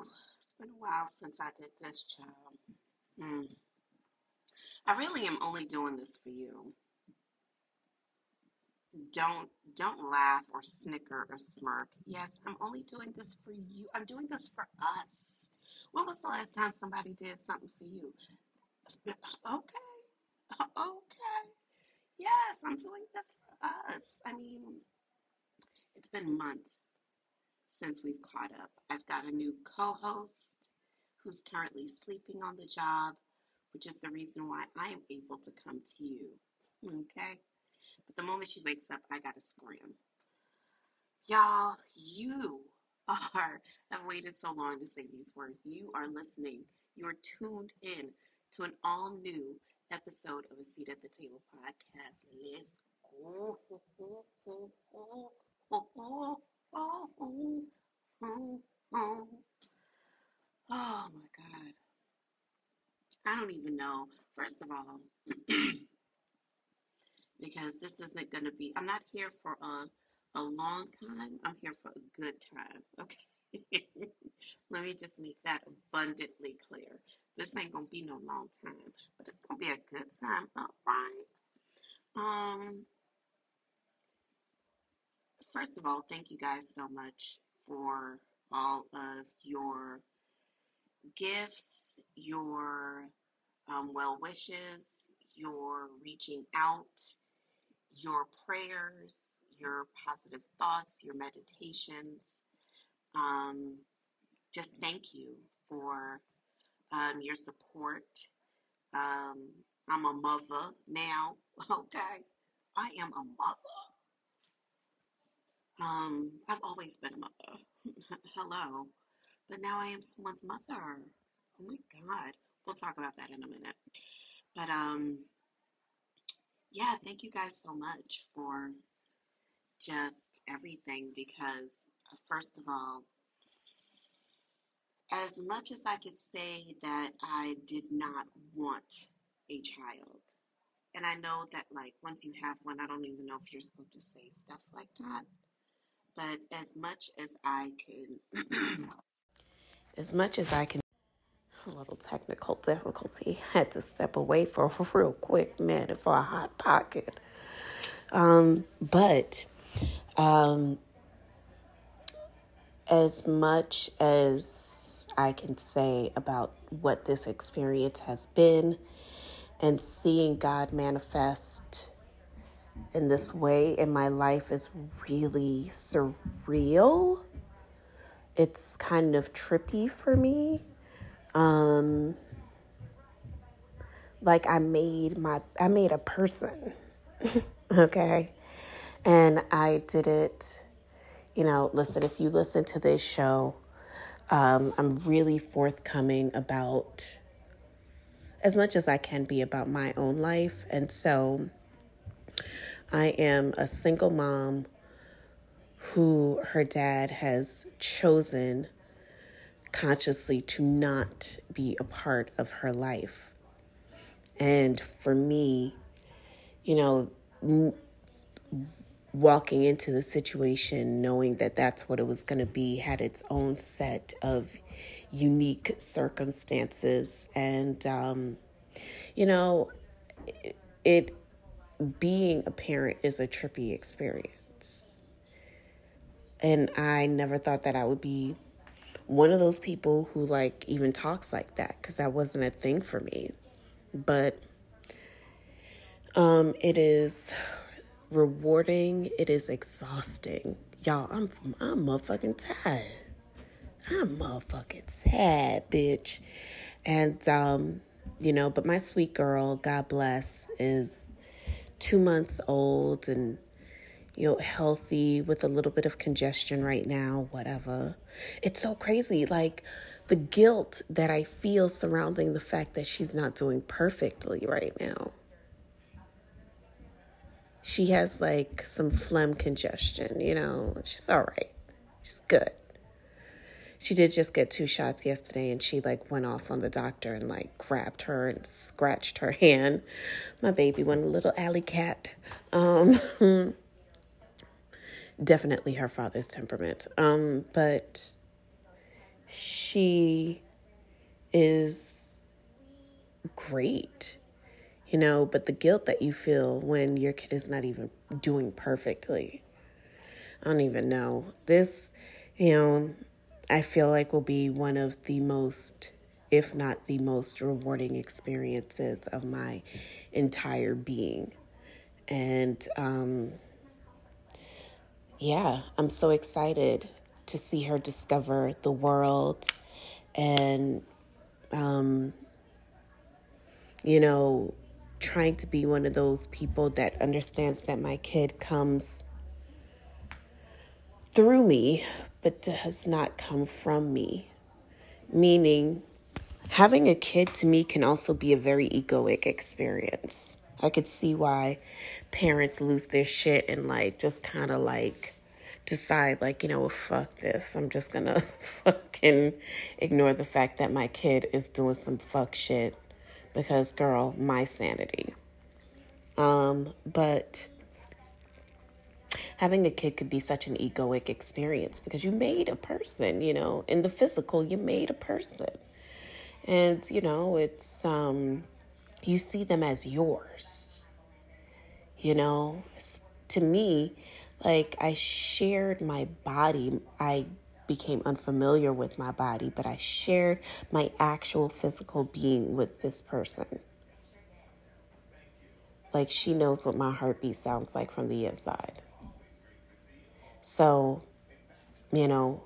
It's been a while since I did this, child. Mm. I really am only doing this for you. Don't don't laugh or snicker or smirk. Yes, I'm only doing this for you. I'm doing this for us. When was the last time somebody did something for you? Okay, okay. Yes, I'm doing this for us. I mean, it's been months since we've caught up. I've got a new co host who's currently sleeping on the job, which is the reason why I am able to come to you. Okay? But the moment she wakes up, I gotta scram. Y'all, you are, have waited so long to say these words. You are listening. You're tuned in to an all new episode of A Seat at the Table podcast. Let's go. Oh my God. I don't even know. First of all, because this isn't going to be, I'm not here for a, a long time. I'm here for a good time. Okay. Let me just make that abundantly clear. This ain't going to be no long time, but it's going to be a good time. All right. Um, first of all, thank you guys so much for all of your gifts, your um, well wishes, your reaching out, your prayers, your positive thoughts, your meditations. Um, just thank you for um, your support. Um, I'm a mother now, okay? I am a mother. Um, I've always been a mother. Hello. But now I am someone's mother. Oh my God. We'll talk about that in a minute. But um yeah, thank you guys so much for just everything because uh, first of all, as much as I could say that I did not want a child, and I know that like once you have one, I don't even know if you're supposed to say stuff like that. But as much as I can, as much as I can, a little technical difficulty. Had to step away for a real quick minute for a hot pocket. Um, but um, as much as I can say about what this experience has been and seeing God manifest in this way in my life is really surreal. It's kind of trippy for me. Um, like I made my I made a person. okay? And I did it, you know, listen, if you listen to this show, um, I'm really forthcoming about as much as I can be about my own life. And so I am a single mom who her dad has chosen consciously to not be a part of her life. And for me, you know, walking into the situation knowing that that's what it was going to be had its own set of unique circumstances. And, um, you know, it, it being a parent is a trippy experience. And I never thought that I would be one of those people who like even talks like that because that wasn't a thing for me. But um it is rewarding, it is exhausting. Y'all, I'm I'm motherfucking tired. I'm motherfucking tired, bitch. And um, you know, but my sweet girl, God bless, is two months old and you know, healthy with a little bit of congestion right now, whatever. It's so crazy. Like the guilt that I feel surrounding the fact that she's not doing perfectly right now. She has like some phlegm congestion, you know, she's all right. She's good. She did just get two shots yesterday and she like went off on the doctor and like grabbed her and scratched her hand. My baby went a little alley cat. Um definitely her father's temperament. Um, but she is great, you know, but the guilt that you feel when your kid is not even doing perfectly. I don't even know. This, you know, I feel like will be one of the most, if not the most rewarding experiences of my entire being. And um, yeah, I'm so excited to see her discover the world and, um, you know, trying to be one of those people that understands that my kid comes through me, but does not come from me. Meaning, having a kid to me can also be a very egoic experience. I could see why parents lose their shit and like just kind of like decide like you know well, fuck this i'm just gonna fucking ignore the fact that my kid is doing some fuck shit because girl my sanity um but having a kid could be such an egoic experience because you made a person you know in the physical you made a person and you know it's um you see them as yours you know to me like I shared my body. I became unfamiliar with my body, but I shared my actual physical being with this person. Like she knows what my heartbeat sounds like from the inside. So, you know,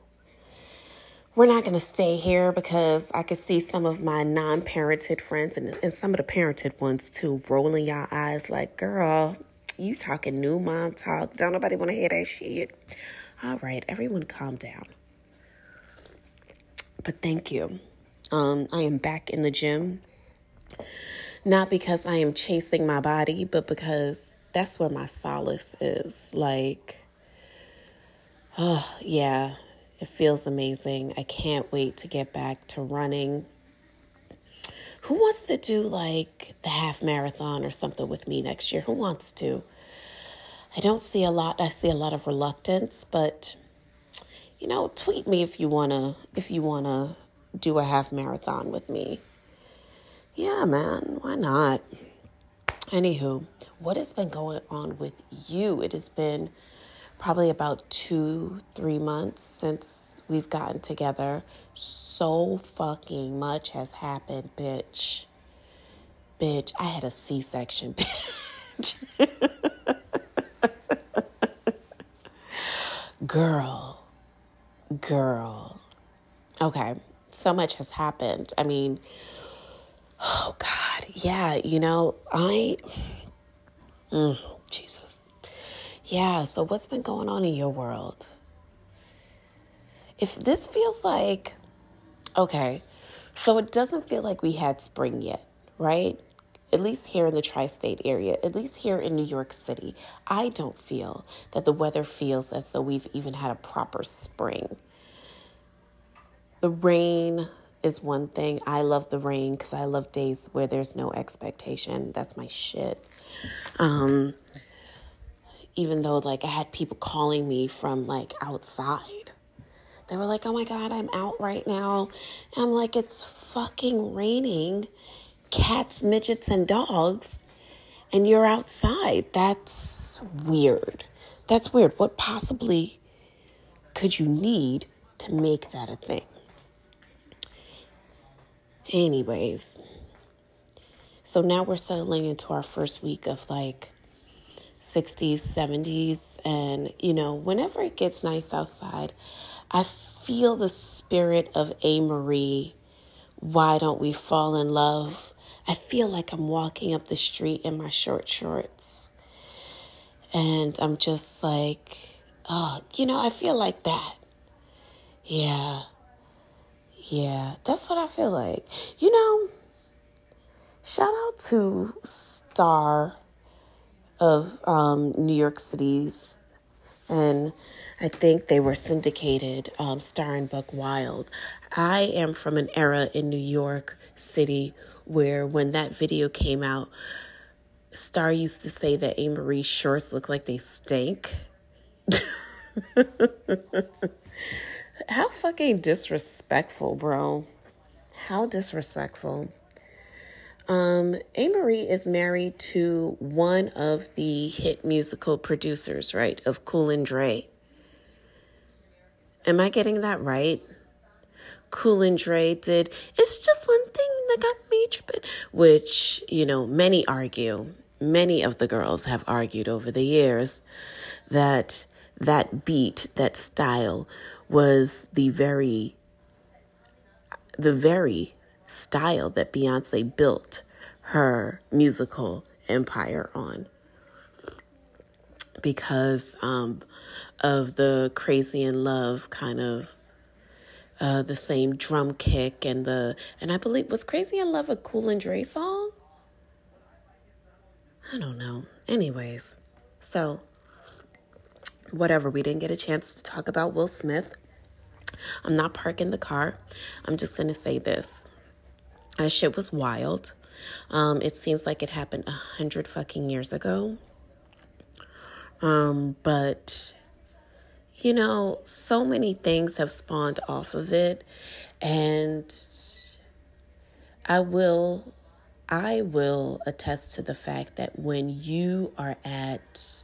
we're not going to stay here because I could see some of my non parented friends and, and some of the parented ones too rolling your eyes like, girl, you talking new mom talk. Don't nobody want to hear that shit. All right, everyone calm down. But thank you. Um, I am back in the gym. Not because I am chasing my body, but because that's where my solace is. Like, oh, yeah, it feels amazing. I can't wait to get back to running. Who wants to do like the half marathon or something with me next year? Who wants to? I don't see a lot. I see a lot of reluctance, but you know, tweet me if you wanna if you wanna do a half marathon with me. Yeah, man, why not? Anywho, what has been going on with you? It has been probably about two, three months since we've gotten together. So fucking much has happened, bitch. Bitch, I had a C section, bitch. girl, girl. Okay, so much has happened. I mean, oh God, yeah, you know, I, mm, Jesus. Yeah, so what's been going on in your world? if this feels like, okay, so it doesn't feel like we had spring yet, right? At least here in the tri state area, at least here in New York City, I don't feel that the weather feels as though we've even had a proper spring. The rain is one thing. I love the rain because I love days where there's no expectation. That's my shit. Um, even though, like, I had people calling me from like outside they were like, oh my God, I'm out right now. And I'm like, it's fucking raining cats, midgets, and dogs, and you're outside. That's weird. That's weird. What possibly could you need to make that a thing? Anyways, so now we're settling into our first week of like 60s, 70s, and you know, whenever it gets nice outside, I feel the spirit of Amerie. Why don't we fall in love? I feel like I'm walking up the street in my short shorts. And I'm just like, oh, you know, I feel like that. Yeah. Yeah, that's what I feel like. You know, shout out to Star of um, New York City's and I think they were syndicated, um, starring Buc Wild. I am from an era in New York City where when that video came out, Star used to say that Amerie's shorts look like they stink. how fucking disrespectful, bro. How disrespectful. Um, Amerie is married to one of the hit musical producers, right? Of Cool and Dre. Am I getting that right? Cool and Dre did It's Just One Thing That Got Me Tripping, which, you know, many argue, many of the girls have argued over the years that that beat, that style was the very, the very style that Beyonce built her musical empire on because um, of the crazy in love kind of uh, the same drum kick and the and I believe was crazy in love a Cool and Dre song. I don't know. Anyways, so whatever. We didn't get a chance to talk about Will Smith. I'm not parking the car. I'm just gonna say this. That shit was wild. Um, it seems like it happened a hundred fucking years ago. Um, but you know, so many things have spawned off of it, and I will, I will attest to the fact that when you are at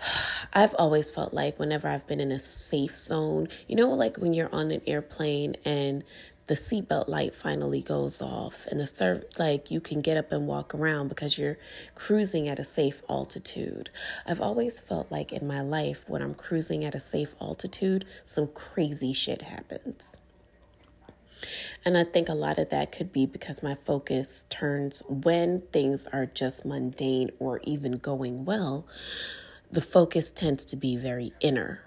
I've always felt like whenever I've been in a safe zone, you know, like when you're on an airplane and the seatbelt light finally goes off and the serve like you can get up and walk around because you're cruising at a safe altitude. I've always felt like in my life when I'm cruising at a safe altitude, some crazy shit happens. And I think a lot of that could be because my focus turns when things are just mundane or even going well the focus tends to be very inner.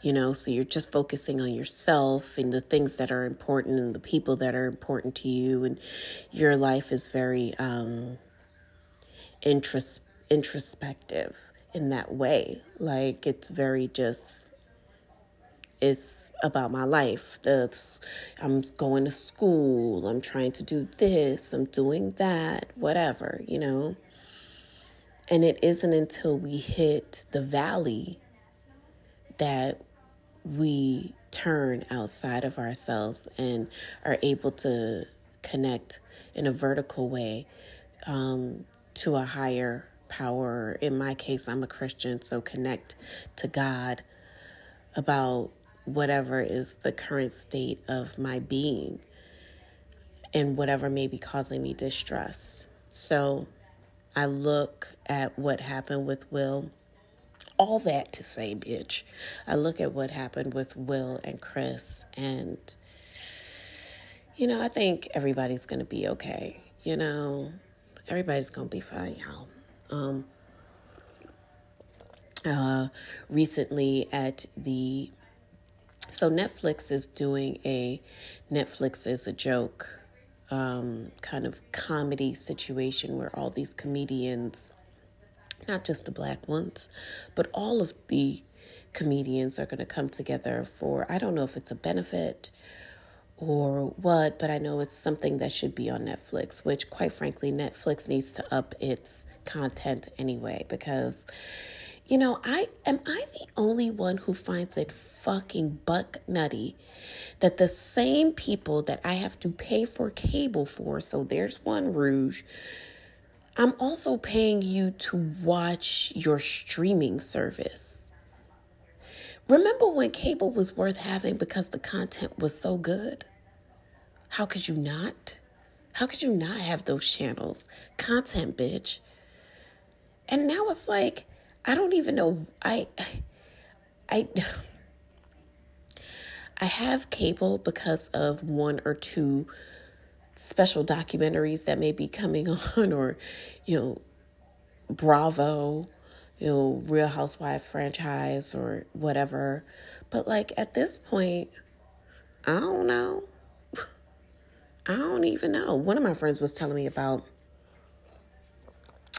You know, so you're just focusing on yourself and the things that are important and the people that are important to you, and your life is very um, intros- introspective in that way. Like it's very just, it's about my life. That's I'm going to school. I'm trying to do this. I'm doing that. Whatever, you know. And it isn't until we hit the valley that we turn outside of ourselves and are able to connect in a vertical way um, to a higher power. In my case, I'm a Christian, so connect to God about whatever is the current state of my being and whatever may be causing me distress. So, I look at what happened with Will. All that to say, bitch. I look at what happened with Will and Chris, and, you know, I think everybody's going to be okay. You know, everybody's going to be fine, y'all. Um, uh, recently at the so Netflix is doing a Netflix is a joke um, kind of comedy situation where all these comedians, not just the black ones, but all of the comedians are going to come together for, I don't know if it's a benefit or what, but I know it's something that should be on Netflix, which quite frankly, Netflix needs to up its content anyway because you know, I am I the only one who finds it fucking buck nutty that the same people that I have to pay for cable for, so there's one rouge, I'm also paying you to watch your streaming service. Remember when cable was worth having because the content was so good? How could you not? How could you not have those channels? Content, bitch. And now it's like, I don't even know. I, I, I have cable because of one or two special documentaries that may be coming on, or you know, Bravo, you know, Real Housewife franchise or whatever. But like at this point, I don't know. I don't even know. One of my friends was telling me about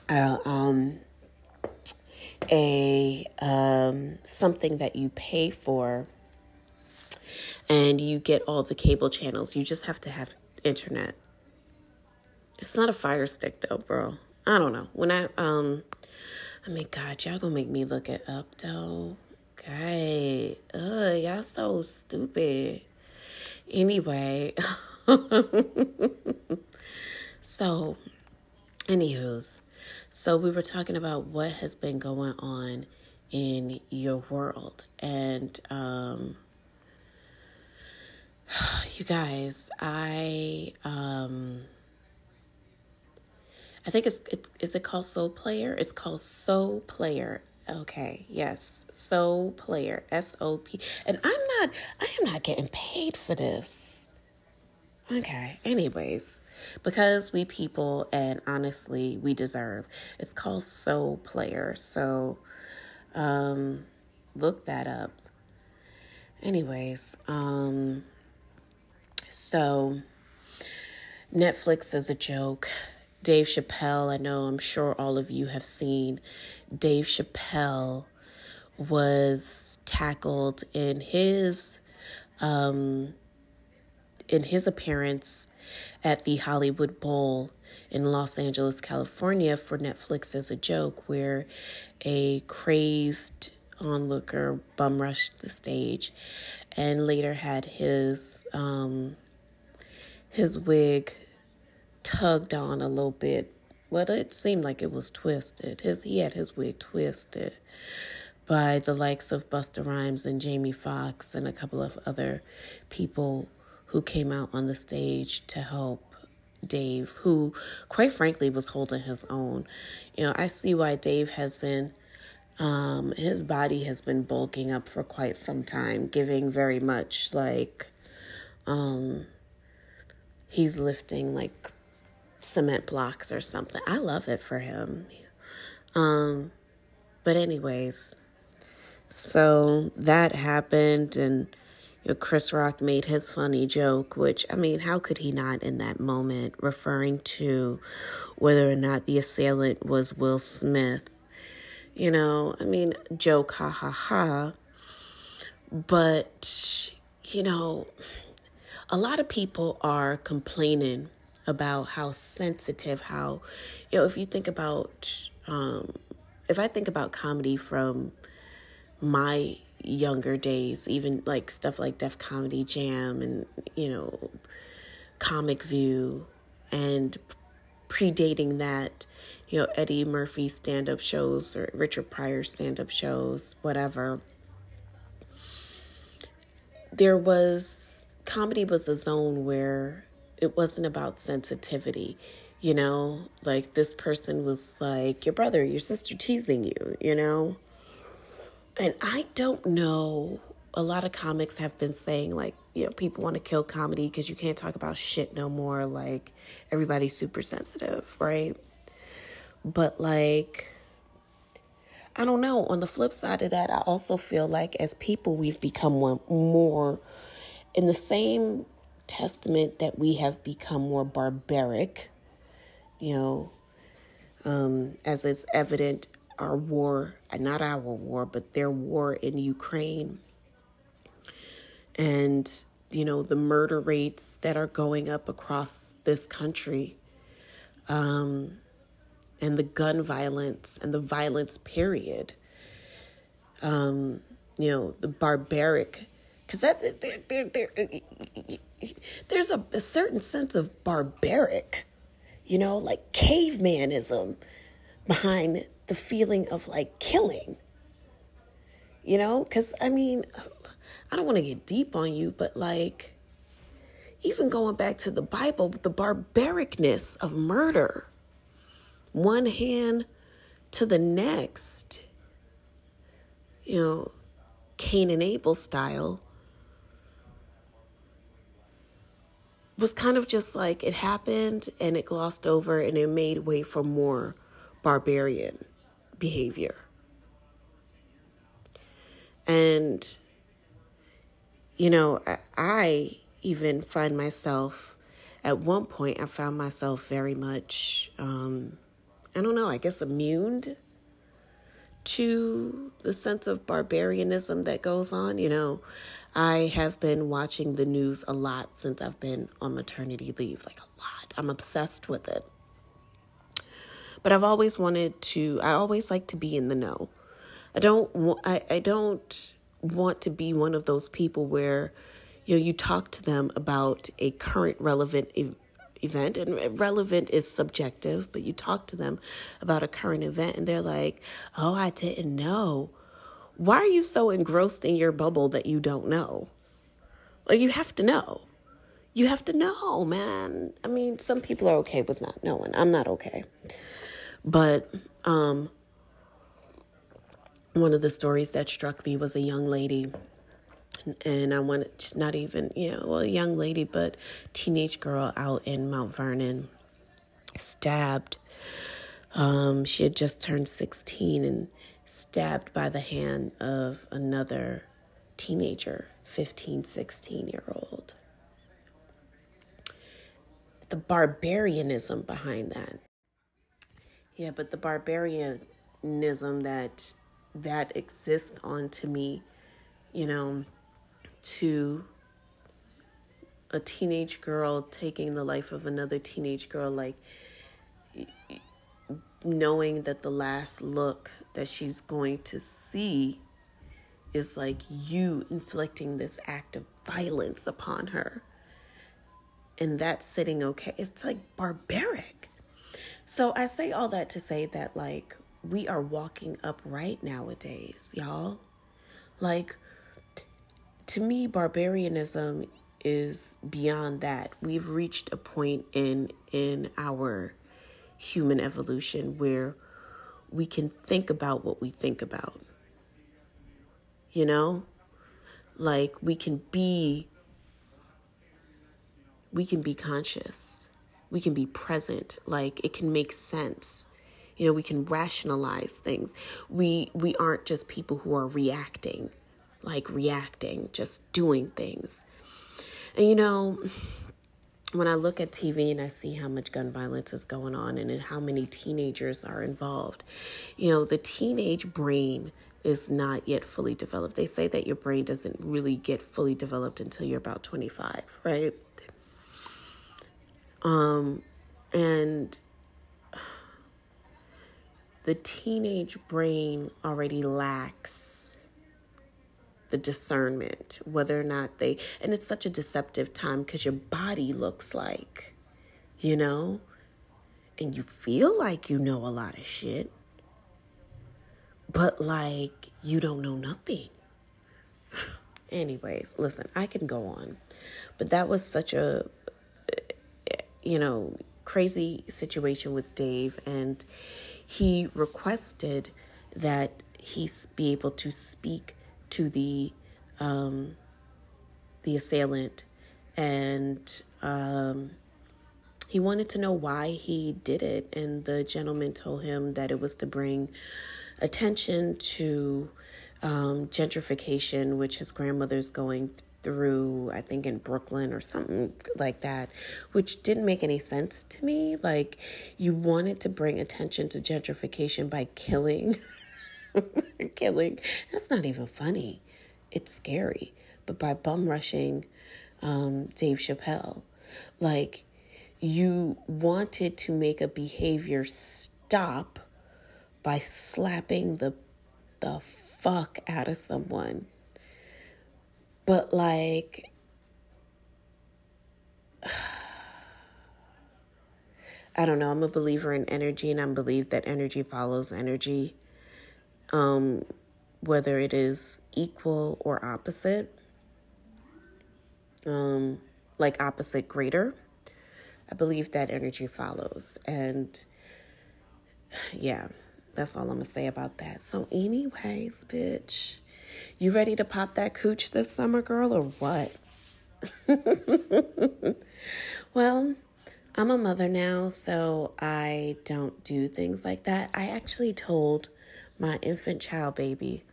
uh, um a um, something that you pay for and you get all the cable channels. You just have to have internet. It's not a fire stick though, bro. I don't know. When I um I mean God, y'all gonna make me look it up though. Okay. Ugh, y'all so stupid. Anyway. so, anywho's, so we were talking about what has been going on in your world. And, um, you guys, I, um, I think it's, it's is it called Soul Player? It's called Soul Player. Okay, yes, Soul Player, S O P. And I'm not, I am not getting paid for this. Okay, anyways, because we people and honestly we deserve. It's called Soul Player. So, um, look that up. Anyways, um, so Netflix is a joke. Dave Chappelle, I know I'm sure all of you have seen Dave Chappelle was tackled in his um in his appearance at the Hollywood Bowl in Los Angeles, California for Netflix as a joke where a crazed onlooker bum rushed the stage and later had his um his wig tugged on a little bit. Well, it seemed like it was twisted. His he had his wig twisted by the likes of Busta Rhymes and Jamie Foxx and a couple of other people who came out on the stage to help Dave, who quite frankly was holding his own. You know, I see why Dave has been um his body has been bulking up for quite some time, giving very much like um he's lifting like cement blocks or something. I love it for him. Um, but anyways, so that happened, and you know, Chris Rock made his funny joke, which I mean, how could he not in that moment, referring to whether or not the assailant was Will Smith? You know, I mean, joke, ha ha ha. But, you know, a lot of people are complaining about how sensitive, how, you know, if you think about, um, if I think about comedy from my younger days, even like stuff like Def Comedy Jam and, you know, Comic View and predating that, you know, Eddie Murphy stand up shows or Richard Pryor stand up shows, whatever. There was comedy was a zone where it wasn't about sensitivity you know like this person was like your brother your sister teasing you you know and i don't know a lot of comics have been saying like you know people want to kill comedy because you can't talk about shit no more like everybody's super sensitive right but like i don't know on the flip side of that i also feel like as people we've become more in the same testament that we have become more barbaric, you know, um, as is evident, our war, not our war, but their war in Ukraine. And, you know, the murder rates that are going up across this country, um, and the gun violence and the violence, period. Um, you know, the barbaric because that's there, there, there, there's a, a certain sense of barbaric, you know, like cavemanism behind the feeling of like killing. You know, because I mean, I don't want to get deep on you, but like, even going back to the Bible, the barbaricness of murder, one hand to the next, you know, Cain and Abel style was kind of just like it happened and it glossed over and it made way for more barbarian behavior. And, you know, I even find myself, at one point, I found myself very much, um, I don't know, I guess immune to the sense of barbarianism that goes on. You know, I have been watching the news a lot since I've been on maternity leave, like a lot. I'm obsessed with it. But I've always wanted to, I always like to be in the know. I don't I, I don't want to be one of those people where you know you talk to them about a current relevant e- event and relevant is subjective but you talk to them about a current event and they're like oh i didn't know. Why are you so engrossed in your bubble that you don't know? Well you have to know. You have to know man. I mean some people are okay with not knowing. I'm not okay. But um one of the stories that struck me was a young lady and I wanted not even, you know, well, a young lady, but teenage girl out in Mount Vernon stabbed. Um, she had just turned 16 and stabbed by the hand of another teenager, 15, 16 year old. The barbarianism behind that. Yeah, but the barbarianism that that exists on to me, you know, to a teenage girl taking the life of another teenage girl, like knowing that the last look that she's going to see is like you inflicting this act of violence upon her. And that's sitting okay. It's like barbaric. So I say all that to say that, like, we are walking upright nowadays, y'all. Like, to me, barbarianism is beyond that. We've reached a point in in our human evolution where we can think about what we think about. You know? Like we can be we can be conscious. We can be present. Like it can make sense. You know, we can rationalize things. We we aren't just people who are reacting like reacting, just doing things. And you know, when I look at TV and I see how much gun violence is going on and how many teenagers are involved, you know, the teenage brain is not yet fully developed. They say that your brain doesn't really get fully developed until you're about 25, right? Um and the teenage brain already lacks the discernment, whether or not they, and it's such a deceptive time because your body looks like, you know, and you feel like you know a lot of shit, but like you don't know nothing. Anyways, listen, I can go on, but that was such a, eh, eh, you know, crazy situation with Dave, and he requested that he be able to speak to the um, the assailant, and um, he wanted to know why he did it. And the gentleman told him that it was to bring attention to um, gentrification, which his grandmother's going through, I think in Brooklyn or something like that, which didn't make any sense to me. Like, you wanted to bring attention to gentrification by killing. killing. That's not even funny. It's scary. But by bum rushing um, Dave Chappelle, like you wanted to make a behavior stop by slapping the the fuck out of someone. But like I don't know, I'm a believer in energy and I believe that energy follows energy um, whether it is equal or opposite, um, like opposite greater. I believe that energy follows. And yeah, that's all I'm to say about that. So, anyways, bitch, you ready to pop that cooch this summer, girl, or what? well, I'm a mother now, so I don't do things like that. I actually told my infant child baby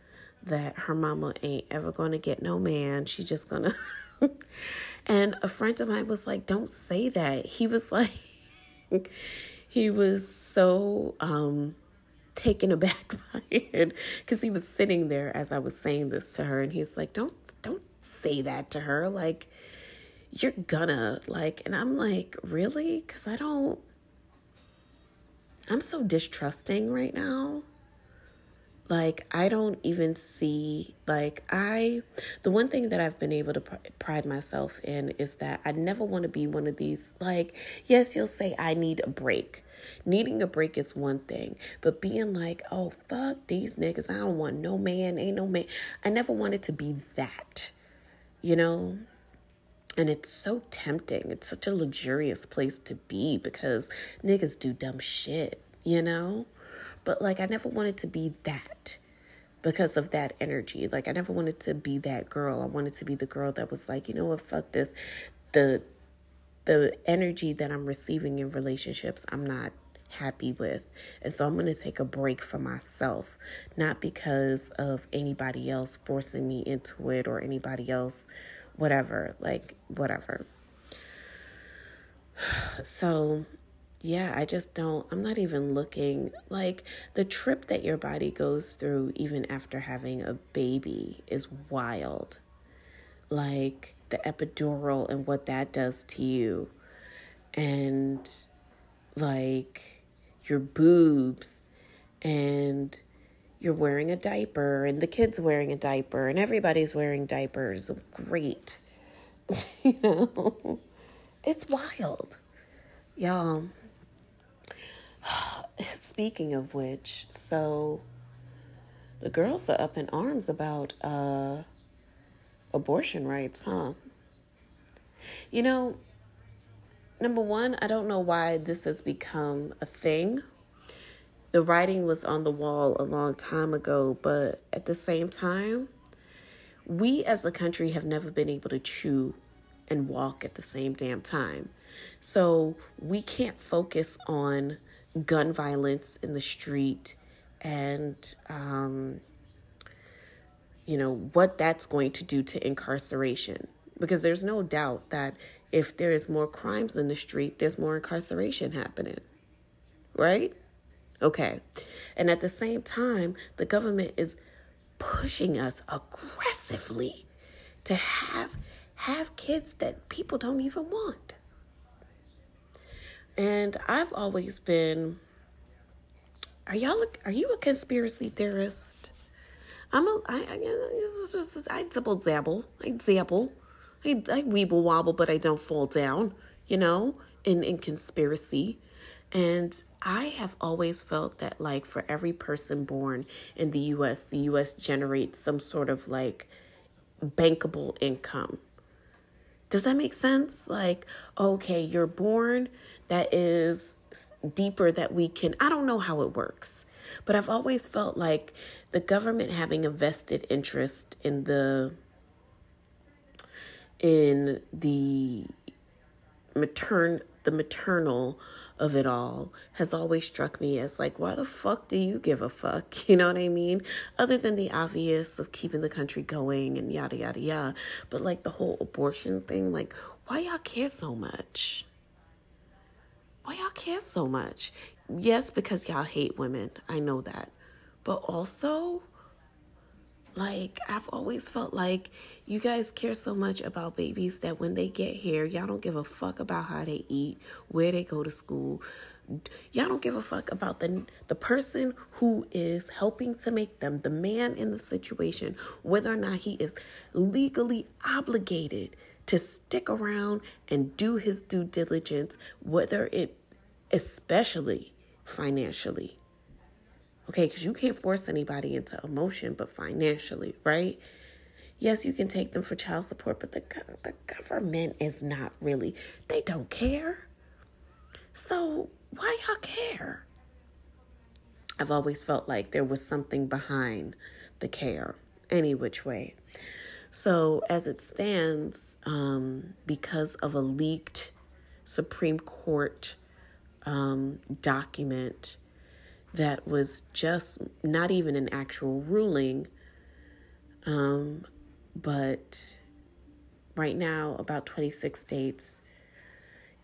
that her mama ain't ever going to get no man. She's just going to. and a friend of mine was like, don't say that. He was like, he was so um, taken aback by it because he was sitting there as I was saying this to her. And he's like, don't, don't say that to her. Like, you're gonna like and i'm like really because i don't i'm so distrusting right now Like, I don't even see, like, I, the one thing that I've been able to pr- pride myself in is that I never want to be one of these, like, yes, you'll say I need a break. Needing a break is one thing, but being like, oh, fuck these niggas, I don't want no man, ain't no man. I never wanted to be that, you know? And it's so tempting. It's such a luxurious place to be because niggas do dumb shit, you know? But like, I never wanted to be that because of that energy. Like, I never wanted to be that girl. I wanted to be the girl that was like, you know what, fuck this. The the energy that I'm receiving in relationships, I'm not happy with. And so I'm going to take a break for myself, not because of anybody else forcing me into it or anybody else, whatever, like, whatever. So yeah, I just don't, I'm not even looking like the trip that your body goes through, even after having a baby, is wild. Like the epidural and what that does to you, and like your boobs, and you're wearing a diaper, and the kid's wearing a diaper, and everybody's wearing diapers. Great. you know, it's wild. Y'all Speaking of which, so the girls are up in arms about uh, abortion rights, huh? You know, number one, I don't know why this has become a thing. The writing was on the wall a long time ago, but at the same time, we as a country have never been able to chew and walk at the same damn time. So we can't focus on gun violence in the street and um, you know what that's going to do to incarceration. Because there's no doubt that if there is more crimes in the street there's more incarceration happening. Right? Okay. And at the same time the government is pushing us aggressively to have have kids that people don't even want. And I've always been Are y'all are you a conspiracy theorist? I'm a I I, I double dabble. I dabble. I, I weeble wobble, but I don't fall down, you know, in, in conspiracy. And I have always felt that, like, for every person born in the US, the US generates some sort of like bankable income. Does that make sense? Like, okay, you're born, that is deeper that we can I don't know how it works. But I've always felt like the government having a vested interest in the in the matern the maternal of it all has always struck me as like why the fuck do you give a fuck? You know what i mean? Other than the obvious of keeping the country going and yada yada yada. But like the whole abortion thing like why y'all care so much? Why y'all care so much? Yes, because y'all hate women. I know that. But also, like, I've always felt like you guys care so much about babies that when they get here, y'all don't give a fuck about how they eat, where they go to school. Y'all don't give a fuck about the the person who is helping to make them, the man in the situation, whether or not he is legally obligated to stick around and do his due diligence, whether it, especially financially. Okay, because you can't force anybody into emotion, but financially, right? Yes, you can take them for child support, but the, the government is not really, they don't care. So why y'all care? I've always felt like there was something behind the care, any which way. So, as it stands, um, because of a leaked Supreme Court um, document that was just not even an actual ruling, um, but right now, about 26 states,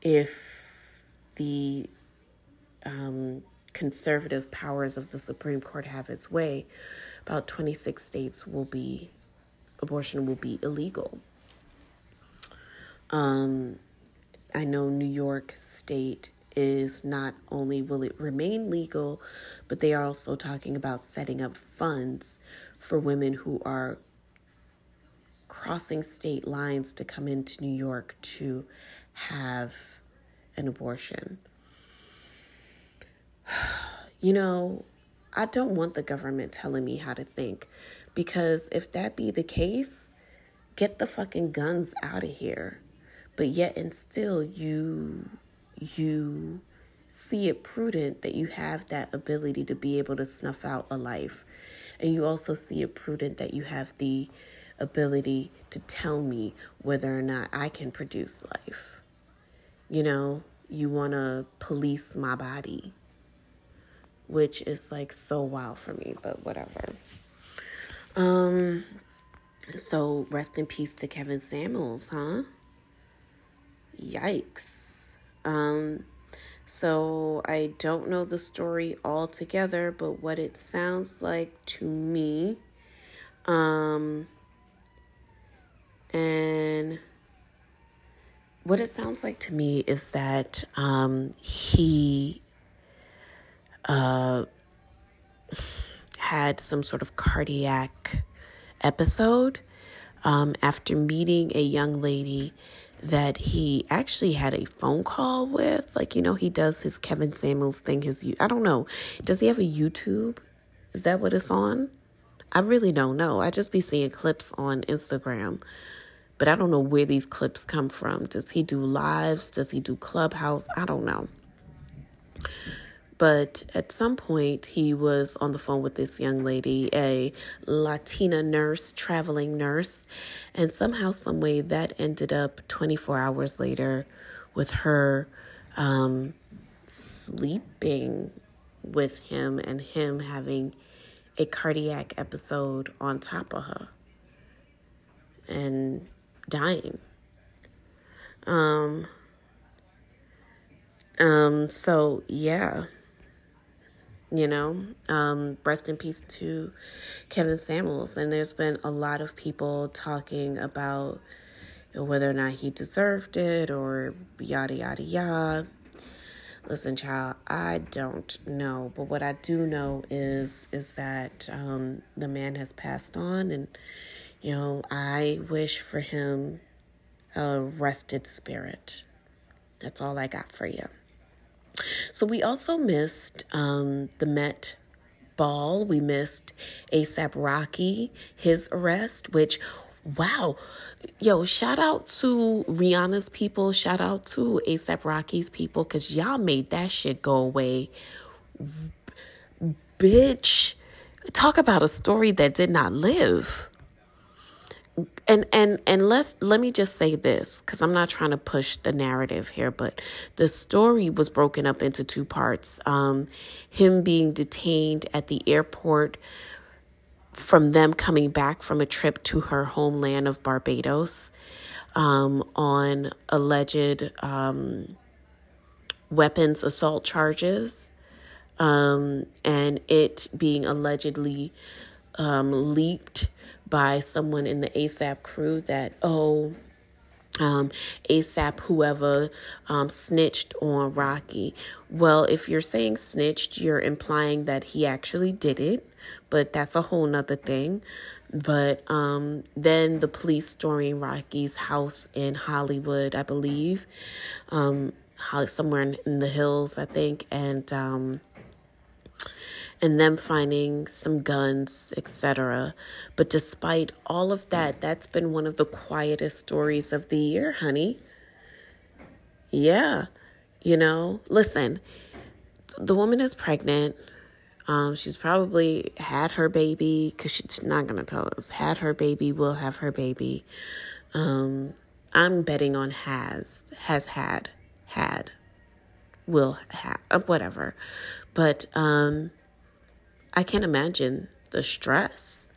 if the um, conservative powers of the Supreme Court have its way, about 26 states will be abortion will be illegal. Um, I know New York State is not only will it remain legal, but they are also talking about setting up funds for women who are crossing state lines to come into New York to have an abortion. You know, I don't want the government telling me how to think because if that be the case, get the fucking guns out of here. But yet and still you you see it prudent that you have that ability to be able to snuff out a life. And you also see it prudent that you have the ability to tell me whether or not I can produce life. You know, you want to police my body, which is like so wild for me, but whatever. Um, so rest in peace to Kevin Samuels, huh? Yikes. Um, so I don't know the story altogether, but what it sounds like to me, um, and what it sounds like to me is that um, he uh, had some sort of cardiac episode um, after meeting a young lady that he actually had a phone call with. Like, you know, he does his Kevin Samuels thing. His, I don't know. Does he have a YouTube? Is that what it's on? I really don't know. I just be seeing clips on Instagram but I don't know where these clips come from. Does he do lives? Does he do Clubhouse? I don't know. But at some point, he was on the phone with this young lady, a Latina nurse, traveling nurse. And somehow, someway, that ended up 24 hours later with her um, sleeping with him and him having a cardiac episode on top of her. And dying. Um, um, so yeah, you know, um, rest in peace to Kevin Samuels. And there's been a lot of people talking about whether or not he deserved it or yada, yada, yada. Listen, child, I don't know, but what I do know is is that um, the man has passed on, and you know, I wish for him a rested spirit. That's all I got for you. So we also missed um, the Met Ball. We missed ASAP Rocky, his arrest, which, wow. Yo, shout out to Rihanna's people. Shout out to ASAP Rocky's people because y'all made that shit go away. Bitch, talk about a story that did not live and and and let's let me just say this because i'm not trying to push the narrative here but the story was broken up into two parts. Um him being detained at the airport from them coming back from a trip to her homeland of barbados um on alleged um weapons assault charges um and it being allegedly um leaked by someone in the ASAP crew that, oh, um, ASAP, whoever um, snitched on Rocky. Well, if you're saying snitched, you're implying that he actually did it, but that's a whole nother thing. But um, then the police storming Rocky's house in Hollywood, I believe, um, somewhere in, in the hills, I think, and um, and them finding some guns, etc. But despite all of that, that's been one of the quietest stories of the year, honey. Yeah, you know, listen, the woman is pregnant. Um, she's probably had her baby because she's not going to tell us. Had her baby, will have her baby. Um, I'm betting on has, has had, had, will have, uh, whatever. But, um, I can't imagine the stress,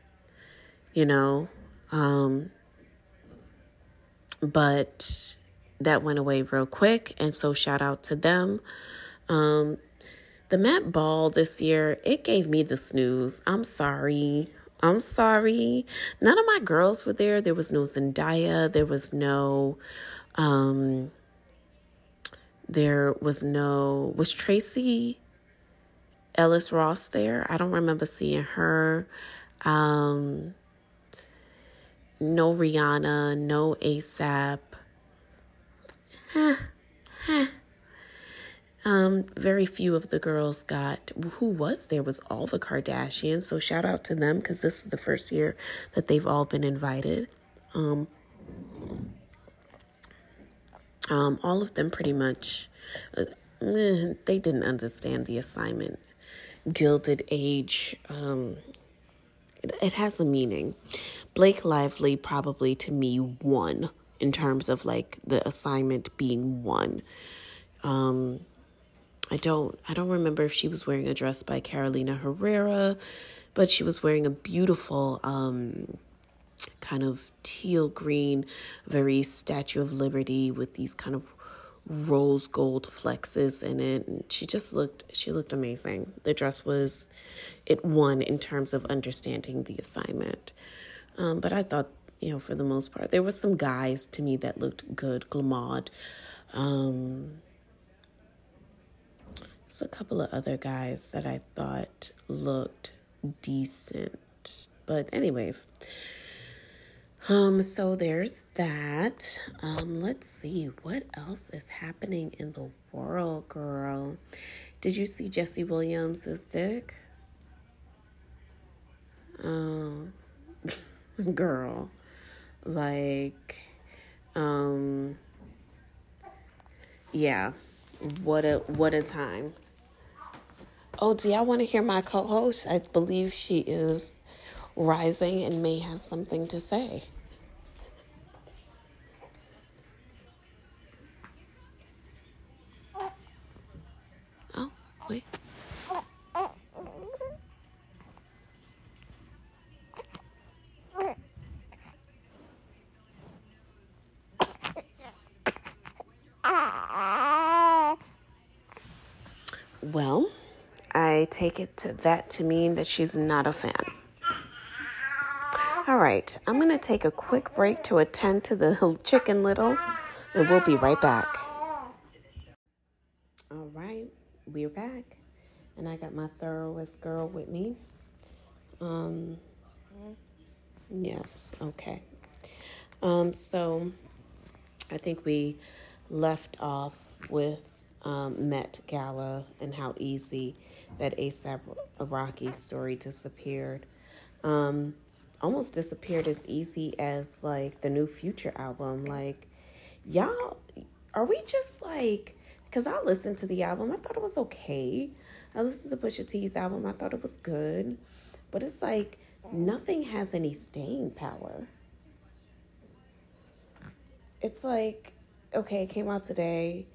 you know. Um, but that went away real quick, and so shout out to them. Um, the Met Ball this year, it gave me the snooze. I'm sorry. I'm sorry. None of my girls were there. There was no Zendaya. There was no um There was no, was Tracee Ellis Ross there? I don't remember seeing her. Um, no Rihanna, no ASAP. Um, very few of the girls got who was there was all the Kardashians. So shout out to them because this is the first year that they've all been invited. Um, um, all of them pretty much uh, eh, they didn't understand the assignment. Gilded age. Um, it, it has a meaning. Blake Lively probably to me won in terms of like the assignment being one. Um, I don't I don't remember if she was wearing a dress by Carolina Herrera, but she was wearing a beautiful um, kind of teal green, very Statue of Liberty with these kind of rose gold flexes in it and she just looked she looked amazing. The dress was it won in terms of understanding the assignment. Um, but I thought, you know, for the most part, there were some guys to me that looked good. Glamad, um, there's a couple of other guys that I thought looked decent. But anyways, um so there's that. Um let's see what else is happening in the world, girl. Did you see Jesse Williams' dick? Um girl. Like um yeah, what a what a time. Oh, do y'all want to hear my co host? I believe she is rising and may have something to say. Oh, wait. Well, I take it to that to mean that she's not a fan. All right, I'm going to take a quick break to attend to the chicken little, and we'll be right back. All right, we're back, and I got my thoroughest girl with me. Um, yes, okay. Um, so I think we left off with um, Met Gala and how easy that ASAP Rocky story disappeared. Um, almost disappeared as easy as like the new Future album. Like, y'all, are we just like? Because I listened to the album, I thought it was okay. I listened to Pusha T's album, I thought it was good, but it's like nothing has any staying power. It's like, okay, it came out today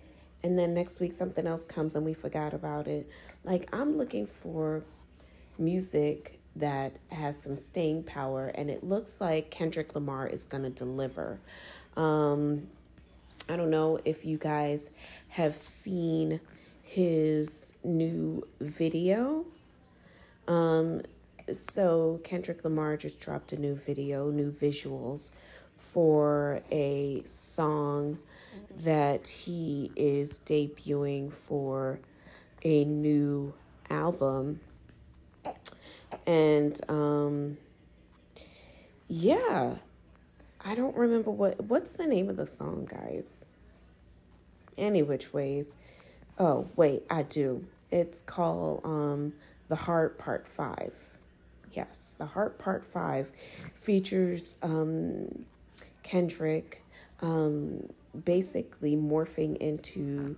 and then next week something else comes and we forgot about it. Like I'm looking for music that has some staying power and it looks like Kendrick Lamar is going to deliver. Um I don't know if you guys have seen his new video. Um so Kendrick Lamar just dropped a new video, new visuals for a song that he is debuting for a new album. And um yeah, I don't remember what what's the name of the song, guys. Any which ways. Oh, wait, I do. It's called um The Heart Part 5. Yes, The Heart Part 5 features um Kendrick um basically morphing into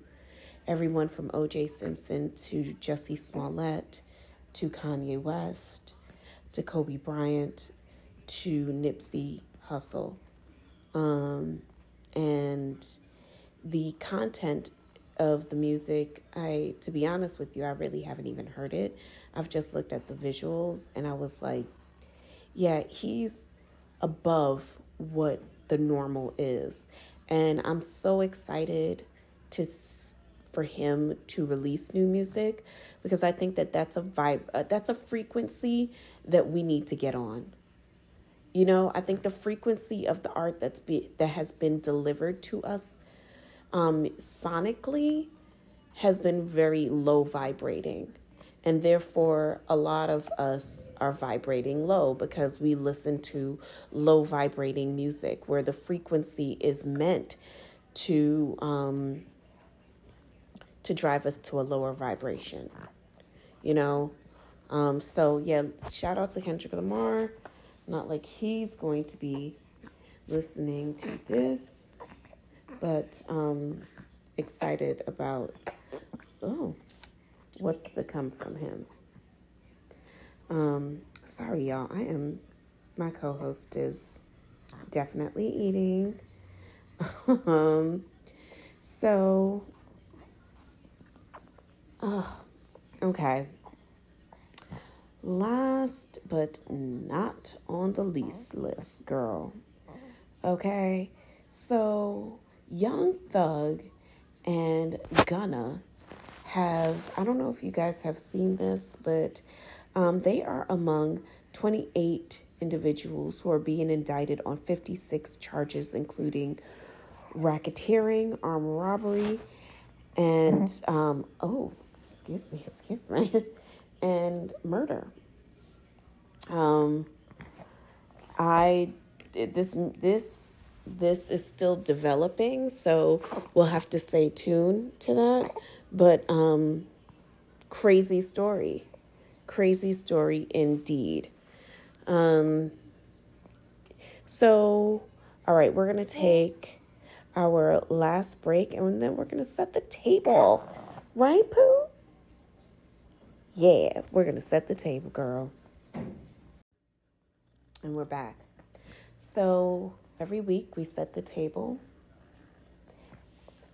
everyone from OJ Simpson to Jussie Smollett to Kanye West to Kobe Bryant to Nipsey Hussle. Um, and the content of the music, I to be honest with you, I really haven't even heard it. I've just looked at the visuals and I was like, yeah, he's above what the normal is. And I'm so excited to for him to release new music because I think that that's a vibe uh, that's a frequency that we need to get on. You know, I think the frequency of the art that's be that has been delivered to us um, sonically has been very low vibrating. And therefore, a lot of us are vibrating low because we listen to low vibrating music where the frequency is meant to um, to drive us to a lower vibration. You know, um, so yeah, shout out to Kendrick Lamar. Not like he's going to be listening to this, but um, excited about oh what's to come from him. Um, sorry, y'all. I am, my co host is definitely eating. um, so, oh, okay. Last but not on the least list, girl. Okay, so Young Thug and Gunna have, I don't know if you guys have seen this, but um, they are among 28 individuals who are being indicted on 56 charges, including racketeering, armed robbery, and, um, oh, excuse me, excuse me, and murder. Um, I, this, this, this is still developing, so we'll have to stay tuned to that. But um, crazy story. Crazy story indeed. Um, so, all right, we're going to take our last break and then we're going to set the table. Right, Pooh? Yeah, we're going to set the table, girl. And we're back. So, every week we set the table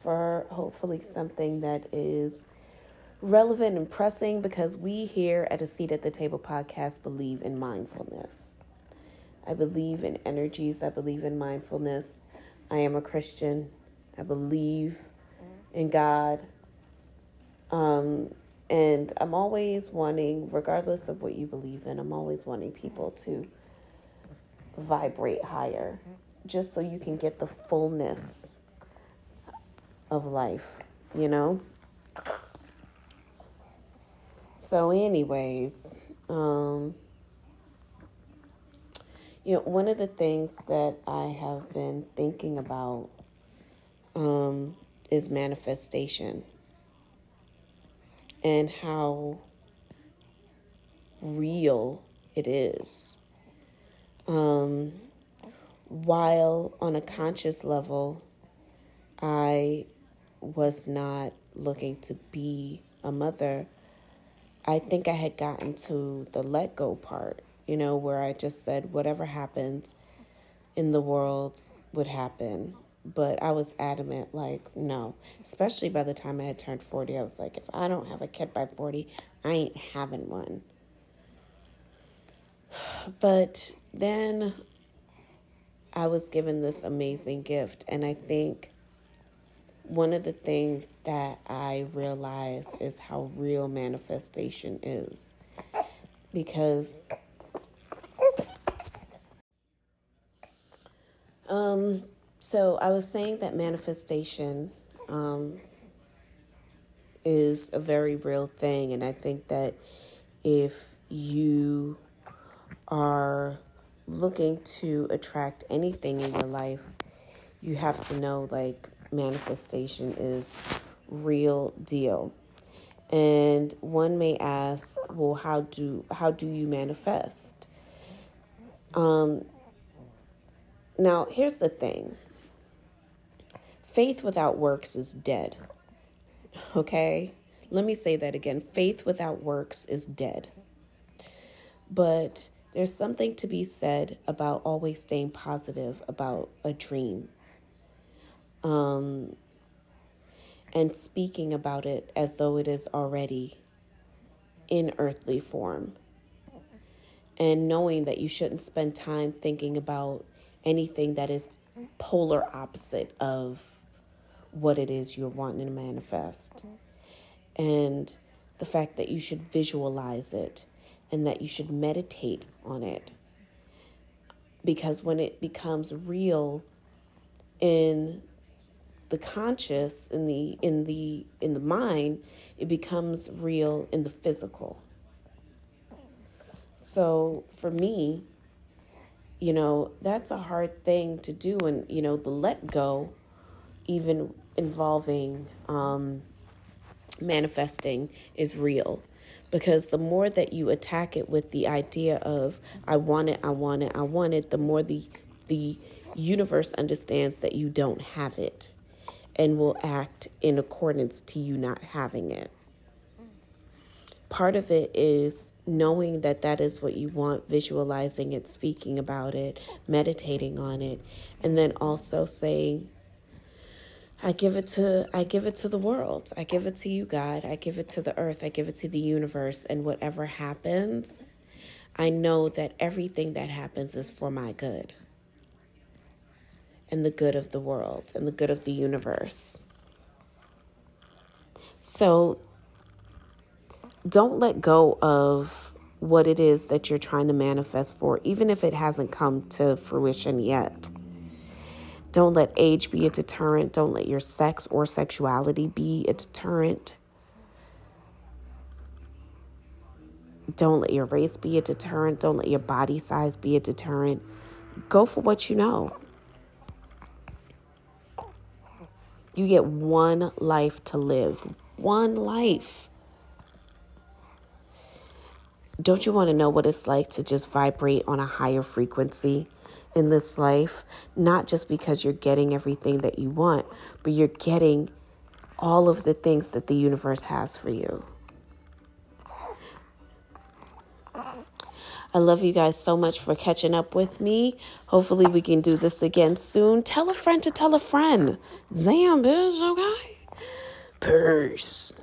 for hopefully something that is relevant and pressing because we here at a Seat at the Table podcast believe in mindfulness. I believe in energies, I believe in mindfulness. I am a Christian. I believe in God. Um, and I'm always wanting, regardless of what you believe in, I'm always wanting people to vibrate higher just so you can get the fullness of life, you know? So, anyways, um, you know, one of the things that I have been thinking about um, is manifestation and how real it is. Um, while on a conscious level, I was not looking to be a mother, I think I had gotten to the let go part, you know, where I just said whatever happens in the world would happen. But I was adamant, like, no. Especially by the time I had turned 40, I was like, if I don't have a kid by 40, I ain't having one. But then I was given this amazing gift, and I think one of the things that I realize is how real manifestation is. Because um so I was saying that manifestation um is a very real thing and I think that if you are looking to attract anything in your life, you have to know like manifestation is real deal. And one may ask, well, how do how do you manifest? Um, now, here's the thing. Faith without works is dead. Okay? Let me say that again. Faith without works is dead. But there's something to be said about always staying positive about a dream um, and speaking about it as though it is already in earthly form. And knowing that you shouldn't spend time thinking about anything that is polar opposite of what it is you're wanting to manifest. And the fact that you should visualize it and that you should meditate on it. Because when it becomes real in the conscious in the in the in the mind, it becomes real in the physical. So for me, you know, that's a hard thing to do. And, you know, the let go, even involving um, manifesting, is real. Because the more that you attack it with the idea of, I want it, I want it, I want it, the more the, the universe understands that you don't have it and will act in accordance to you not having it part of it is knowing that that is what you want, visualizing it, speaking about it, meditating on it, and then also saying, I give it to I give it to the world. I give it to you, God. I give it to the earth. I give it to the universe and whatever happens, I know that everything that happens is for my good. And the good of the world and the good of the universe. So don't let go of what it is that you're trying to manifest for, even if it hasn't come to fruition yet. Don't let age be a deterrent. Don't let your sex or sexuality be a deterrent. Don't let your race be a deterrent. Don't let your body size be a deterrent. Go for what you know. You get one life to live. One life don't you want to know what it's like to just vibrate on a higher frequency in this life? Not just because you're getting everything that you want, but you're getting all of the things that the universe has for you. I love you guys so much for catching up with me. Hopefully, we can do this again soon. Tell a friend to tell a friend. Damn, bitch, okay? Peace.